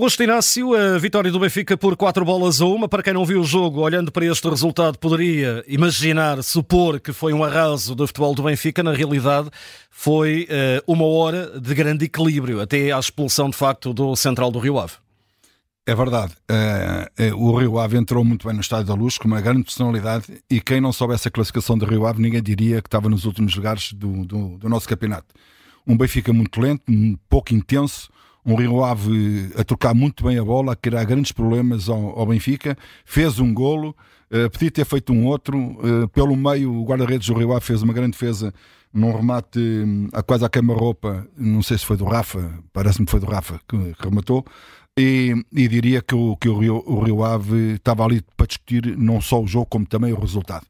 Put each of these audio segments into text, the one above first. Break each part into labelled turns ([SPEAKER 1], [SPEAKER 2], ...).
[SPEAKER 1] Augusto Inácio, a vitória do Benfica por 4 bolas a uma. Para quem não viu o jogo, olhando para este resultado, poderia imaginar, supor que foi um arraso do futebol do Benfica. Na realidade, foi uh, uma hora de grande equilíbrio, até à expulsão de facto do central do Rio Ave.
[SPEAKER 2] É verdade. Uh, o Rio Ave entrou muito bem no Estádio da Luz, com uma grande personalidade, e quem não soubesse a classificação do Rio Ave, ninguém diria que estava nos últimos lugares do, do, do nosso campeonato. Um Benfica muito lento, um pouco intenso, um Rio Ave a tocar muito bem a bola, a criar grandes problemas ao, ao Benfica, fez um golo, uh, podia ter feito um outro, uh, pelo meio o guarda-redes do Rio Ave fez uma grande defesa num remate um, a quase à queima-roupa, não sei se foi do Rafa, parece-me que foi do Rafa que rematou, e, e, diria que, o, que o, Rio, o Rio Ave estava ali para discutir não só o jogo, como também o resultado.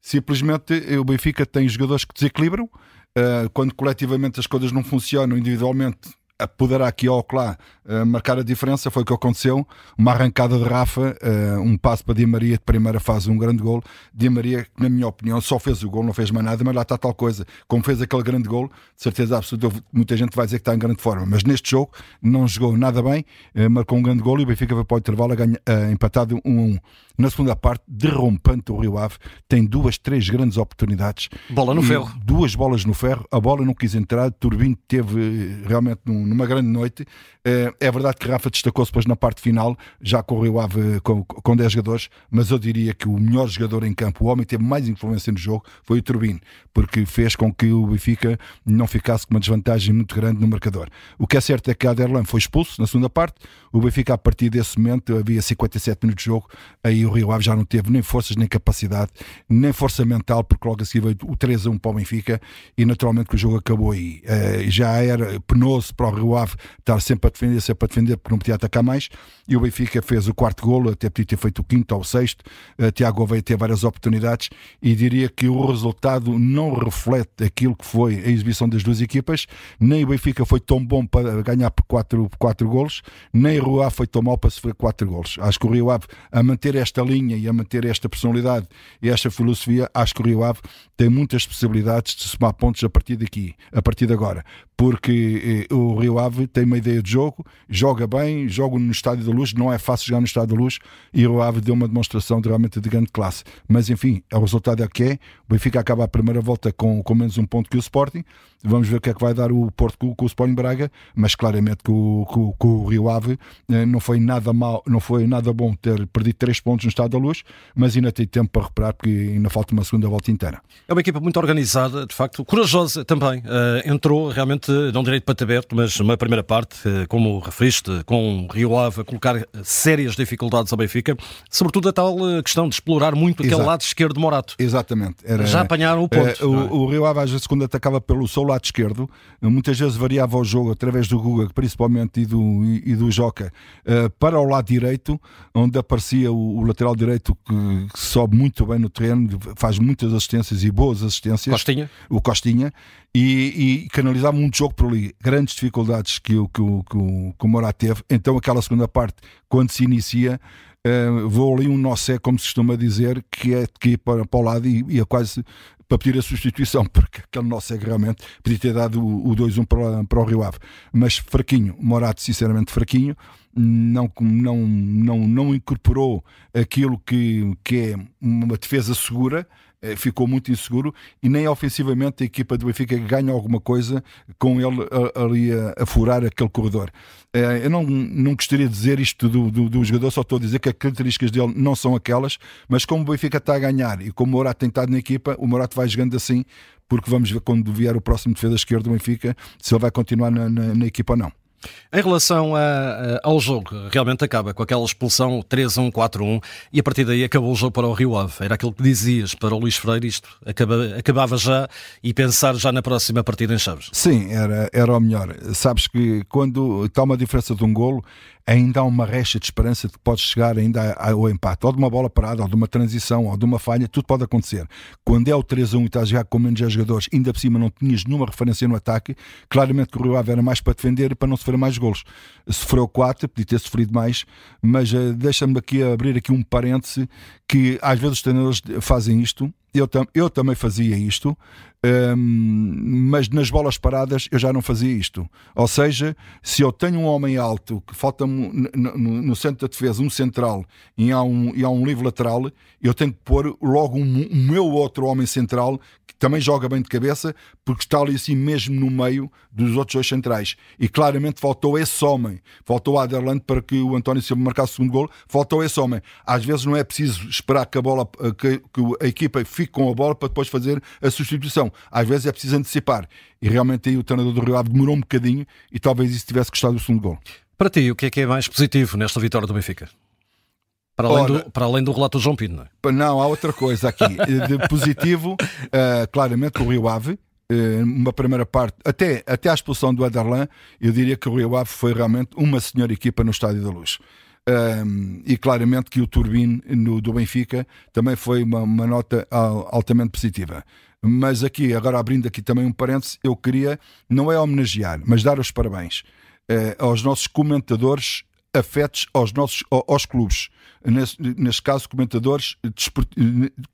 [SPEAKER 2] Simplesmente o Benfica tem jogadores que desequilibram, uh, quando coletivamente as coisas não funcionam, individualmente poderá aqui ou lá uh, marcar a diferença. Foi o que aconteceu. Uma arrancada de Rafa, uh, um passo para Di Maria, de primeira fase, um grande gol. Di Maria, na minha opinião, só fez o gol, não fez mais nada, mas lá está tal coisa. Como fez aquele grande gol, de certeza absoluta, muita gente vai dizer que está em grande forma. Mas neste jogo não jogou nada bem, uh, marcou um grande gol e o Benfica foi para o intervalo a ganha, empatado 1 um a 1. Um. Na segunda parte, derrompante o Rio Ave, tem duas, três grandes oportunidades.
[SPEAKER 1] Bola no ferro.
[SPEAKER 2] Duas bolas no ferro, a bola não quis entrar, Turbino teve realmente numa grande noite. Eh, é verdade que Rafa destacou-se depois na parte final, já com o Rio Ave com, com 10 jogadores, mas eu diria que o melhor jogador em campo, o homem que teve mais influência no jogo, foi o Turbino, porque fez com que o Benfica não ficasse com uma desvantagem muito grande no marcador. O que é certo é que Aderlan foi expulso na segunda parte, o Benfica a partir desse momento, havia 57 minutos de jogo, aí o Rio Ave já não teve nem forças, nem capacidade, nem força mental, porque logo seguir veio o 3 a 1 para o Benfica e naturalmente que o jogo acabou aí. Uh, já era penoso para o Rio Ave estar sempre a defender, sempre a defender, porque não podia atacar mais. E o Benfica fez o quarto golo, até podia ter feito o quinto ou o sexto. Uh, Tiago Gouveia teve várias oportunidades e diria que o resultado não reflete aquilo que foi a exibição das duas equipas. Nem o Benfica foi tão bom para ganhar por quatro, por quatro golos, nem o Rio Ave foi tão mal para sofrer quatro golos. Acho que o Rio Ave, a manter esta linha e a manter esta personalidade e esta filosofia, acho que o Rio Ave tem muitas possibilidades de somar pontos a partir daqui, a partir de agora. Porque eh, o Rio Ave tem uma ideia de jogo, joga bem, joga no Estádio da Luz, não é fácil jogar no Estádio da Luz e o Rio Ave deu uma demonstração de, realmente de grande classe. Mas enfim, o resultado é o que é. O Benfica acaba a primeira volta com, com menos um ponto que o Sporting. Vamos ver o que é que vai dar o Porto com, com o Sporting Braga, mas claramente que o, o Rio Ave eh, não foi nada mal, não foi nada bom ter perdido três pontos no Estádio da Luz, mas ainda tem tempo para recuperar porque ainda falta uma segunda volta inteira.
[SPEAKER 1] É uma equipa muito organizada, de facto, corajosa também. Uh, entrou realmente, não direito para aberto, mas uma primeira parte, uh, como referiste, com o Rio Ave a colocar sérias dificuldades ao Benfica, sobretudo a tal questão de explorar muito aquele Exato. lado esquerdo de Morato.
[SPEAKER 2] Exatamente.
[SPEAKER 1] Era, Já apanharam o ponto.
[SPEAKER 2] Uh, o, o, Rio Ave às vezes quando atacava pelo seu lado esquerdo, muitas vezes variava o jogo através do Guga, principalmente e do, e, e do Joca, para o lado direito, onde aparecia o, o lateral direito que, que sobe muito bem no terreno, faz muitas assistências e boas assistências.
[SPEAKER 1] Costinha.
[SPEAKER 2] O Costinha. E, e canalizava muito jogo por ali. Grandes dificuldades que, o, que, o, que, o, que o Morat teve. Então, aquela segunda parte, quando se inicia, uh, vou ali um cego, como se costuma dizer, que é que ir para, para o lado e, e é quase para pedir a substituição, porque aquele nó cego realmente podia ter dado o, o 2-1 para, para o Rio Ave. Mas fraquinho, Morato, sinceramente fraquinho não, não, não, não incorporou aquilo que, que é uma defesa segura, ficou muito inseguro e nem ofensivamente a equipa do Benfica ganha alguma coisa com ele ali a, a furar aquele corredor. Eh, eu não, não gostaria de dizer isto do, do, do, jogador, só estou a dizer que as características dele não são aquelas, mas como o Benfica está a ganhar e como o Morato tem estado na equipa, o Morato vai jogando assim, porque vamos ver quando vier o próximo defesa esquerdo do Benfica se ele vai continuar na, na, na equipa ou não.
[SPEAKER 1] Em relação a, a, ao jogo, realmente acaba com aquela expulsão 3-1, 4-1 e a partir daí acabou o jogo para o Rio Ave. Era aquilo que dizias para o Luís Freire, isto acaba, acabava já e pensar já na próxima partida em Chaves.
[SPEAKER 2] Sim, era, era o melhor. Sabes que quando está uma diferença de um golo, ainda há uma recha de esperança de que podes chegar ainda ao empate, ou de uma bola parada, ou de uma transição, ou de uma falha, tudo pode acontecer. Quando é o 3 a 1 e estás jogar com menos 10 jogadores, ainda por cima não tinhas nenhuma referência no ataque, claramente que o Rio Ave era mais para defender e para não sofrer mais golos. Sofreu 4, podia ter sofrido mais, mas uh, deixa-me aqui abrir aqui um parêntese que às vezes os treinadores fazem isto eu, tam, eu também fazia isto, um, mas nas bolas paradas eu já não fazia isto. Ou seja, se eu tenho um homem alto que falta no, no, no, centro da defesa um central e há um, e há um livre lateral, eu tenho que pôr logo um, um meu outro homem central que também joga bem de cabeça, porque está ali assim mesmo no meio dos outros dois centrais. E claramente faltou esse homem, faltou Aderland para que o António Silva marcasse o segundo gol, faltou esse homem. Às vezes não é preciso esperar que a bola, que, que a equipa fique com a bola para depois fazer a substituição às vezes é preciso antecipar. E realmente aí o treinador do Rio Ave demorou um bocadinho e talvez isso tivesse gostado do segundo gol.
[SPEAKER 1] Para ti, o que é que é mais positivo nesta vitória do Benfica? Para além, Ora, do, para além do relato do João Pino, não é?
[SPEAKER 2] Não, há outra coisa aqui. De positivo, uh, claramente, o Rio Ave, uh, uma primeira parte, até, até a expulsão do Adarlan, eu diria que o Rio Ave foi realmente uma senhora equipa no Estádio da Luz. Um, e claramente que o Turbine no, do Benfica também foi uma, uma nota altamente positiva. Mas aqui, agora abrindo aqui também um parênteses, eu queria, não é homenagear, mas dar os parabéns uh, aos nossos comentadores afetos aos nossos aos clubes. Neste, neste caso, comentadores,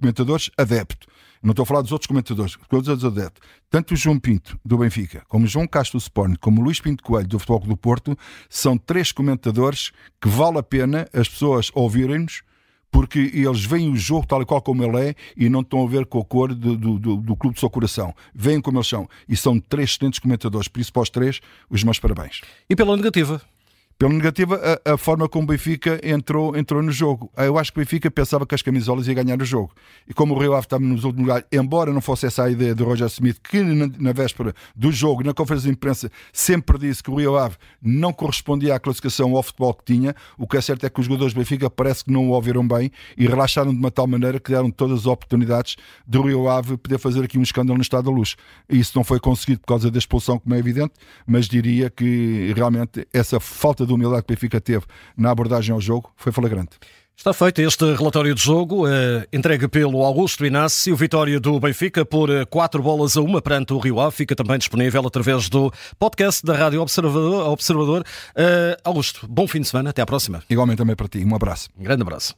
[SPEAKER 2] comentadores adepto. Não estou a falar dos outros comentadores, todos adeptos. Tanto o João Pinto, do Benfica, como o João Castro do Sporting, como o Luís Pinto Coelho, do Futebol do Porto, são três comentadores que vale a pena as pessoas ouvirem-nos porque eles veem o jogo tal e qual como ele é e não estão a ver com a cor do, do, do, do clube do seu coração. Veem como eles são. E são três excelentes comentadores. Por isso, para os três, os meus parabéns.
[SPEAKER 1] E pela negativa?
[SPEAKER 2] Pela negativa, a, a, forma como o Benfica entrou, entrou no jogo. Eu acho que o Benfica pensava que as camisolas ia ganhar o jogo. E como o Rio Ave estava nos últimos lugares, embora não fosse essa a ideia do Roger Smith, que na, na, véspera do jogo, na conferência de imprensa, sempre disse que o Rio Ave não correspondia à classificação ao futebol que tinha, o que é certo é que os jogadores do Benfica parece que não o ouviram bem e relaxaram de uma tal maneira que deram todas as oportunidades do Rio Ave poder fazer aqui um escândalo no estado da luz. Isso não foi conseguido por causa da expulsão, como é evidente, mas diria que realmente essa falta de humildade que o Benfica teve na abordagem ao jogo foi flagrante.
[SPEAKER 1] Está feito este relatório de jogo, eh, entregue pelo Augusto Inácio, vitória do Benfica por eh, quatro bolas a uma perante o Rio Ave, fica também disponível através do podcast da Rádio Observador. Observador. Eh, Augusto, bom fim de semana, até à próxima.
[SPEAKER 2] Igualmente também para ti, um abraço.
[SPEAKER 1] Um grande abraço.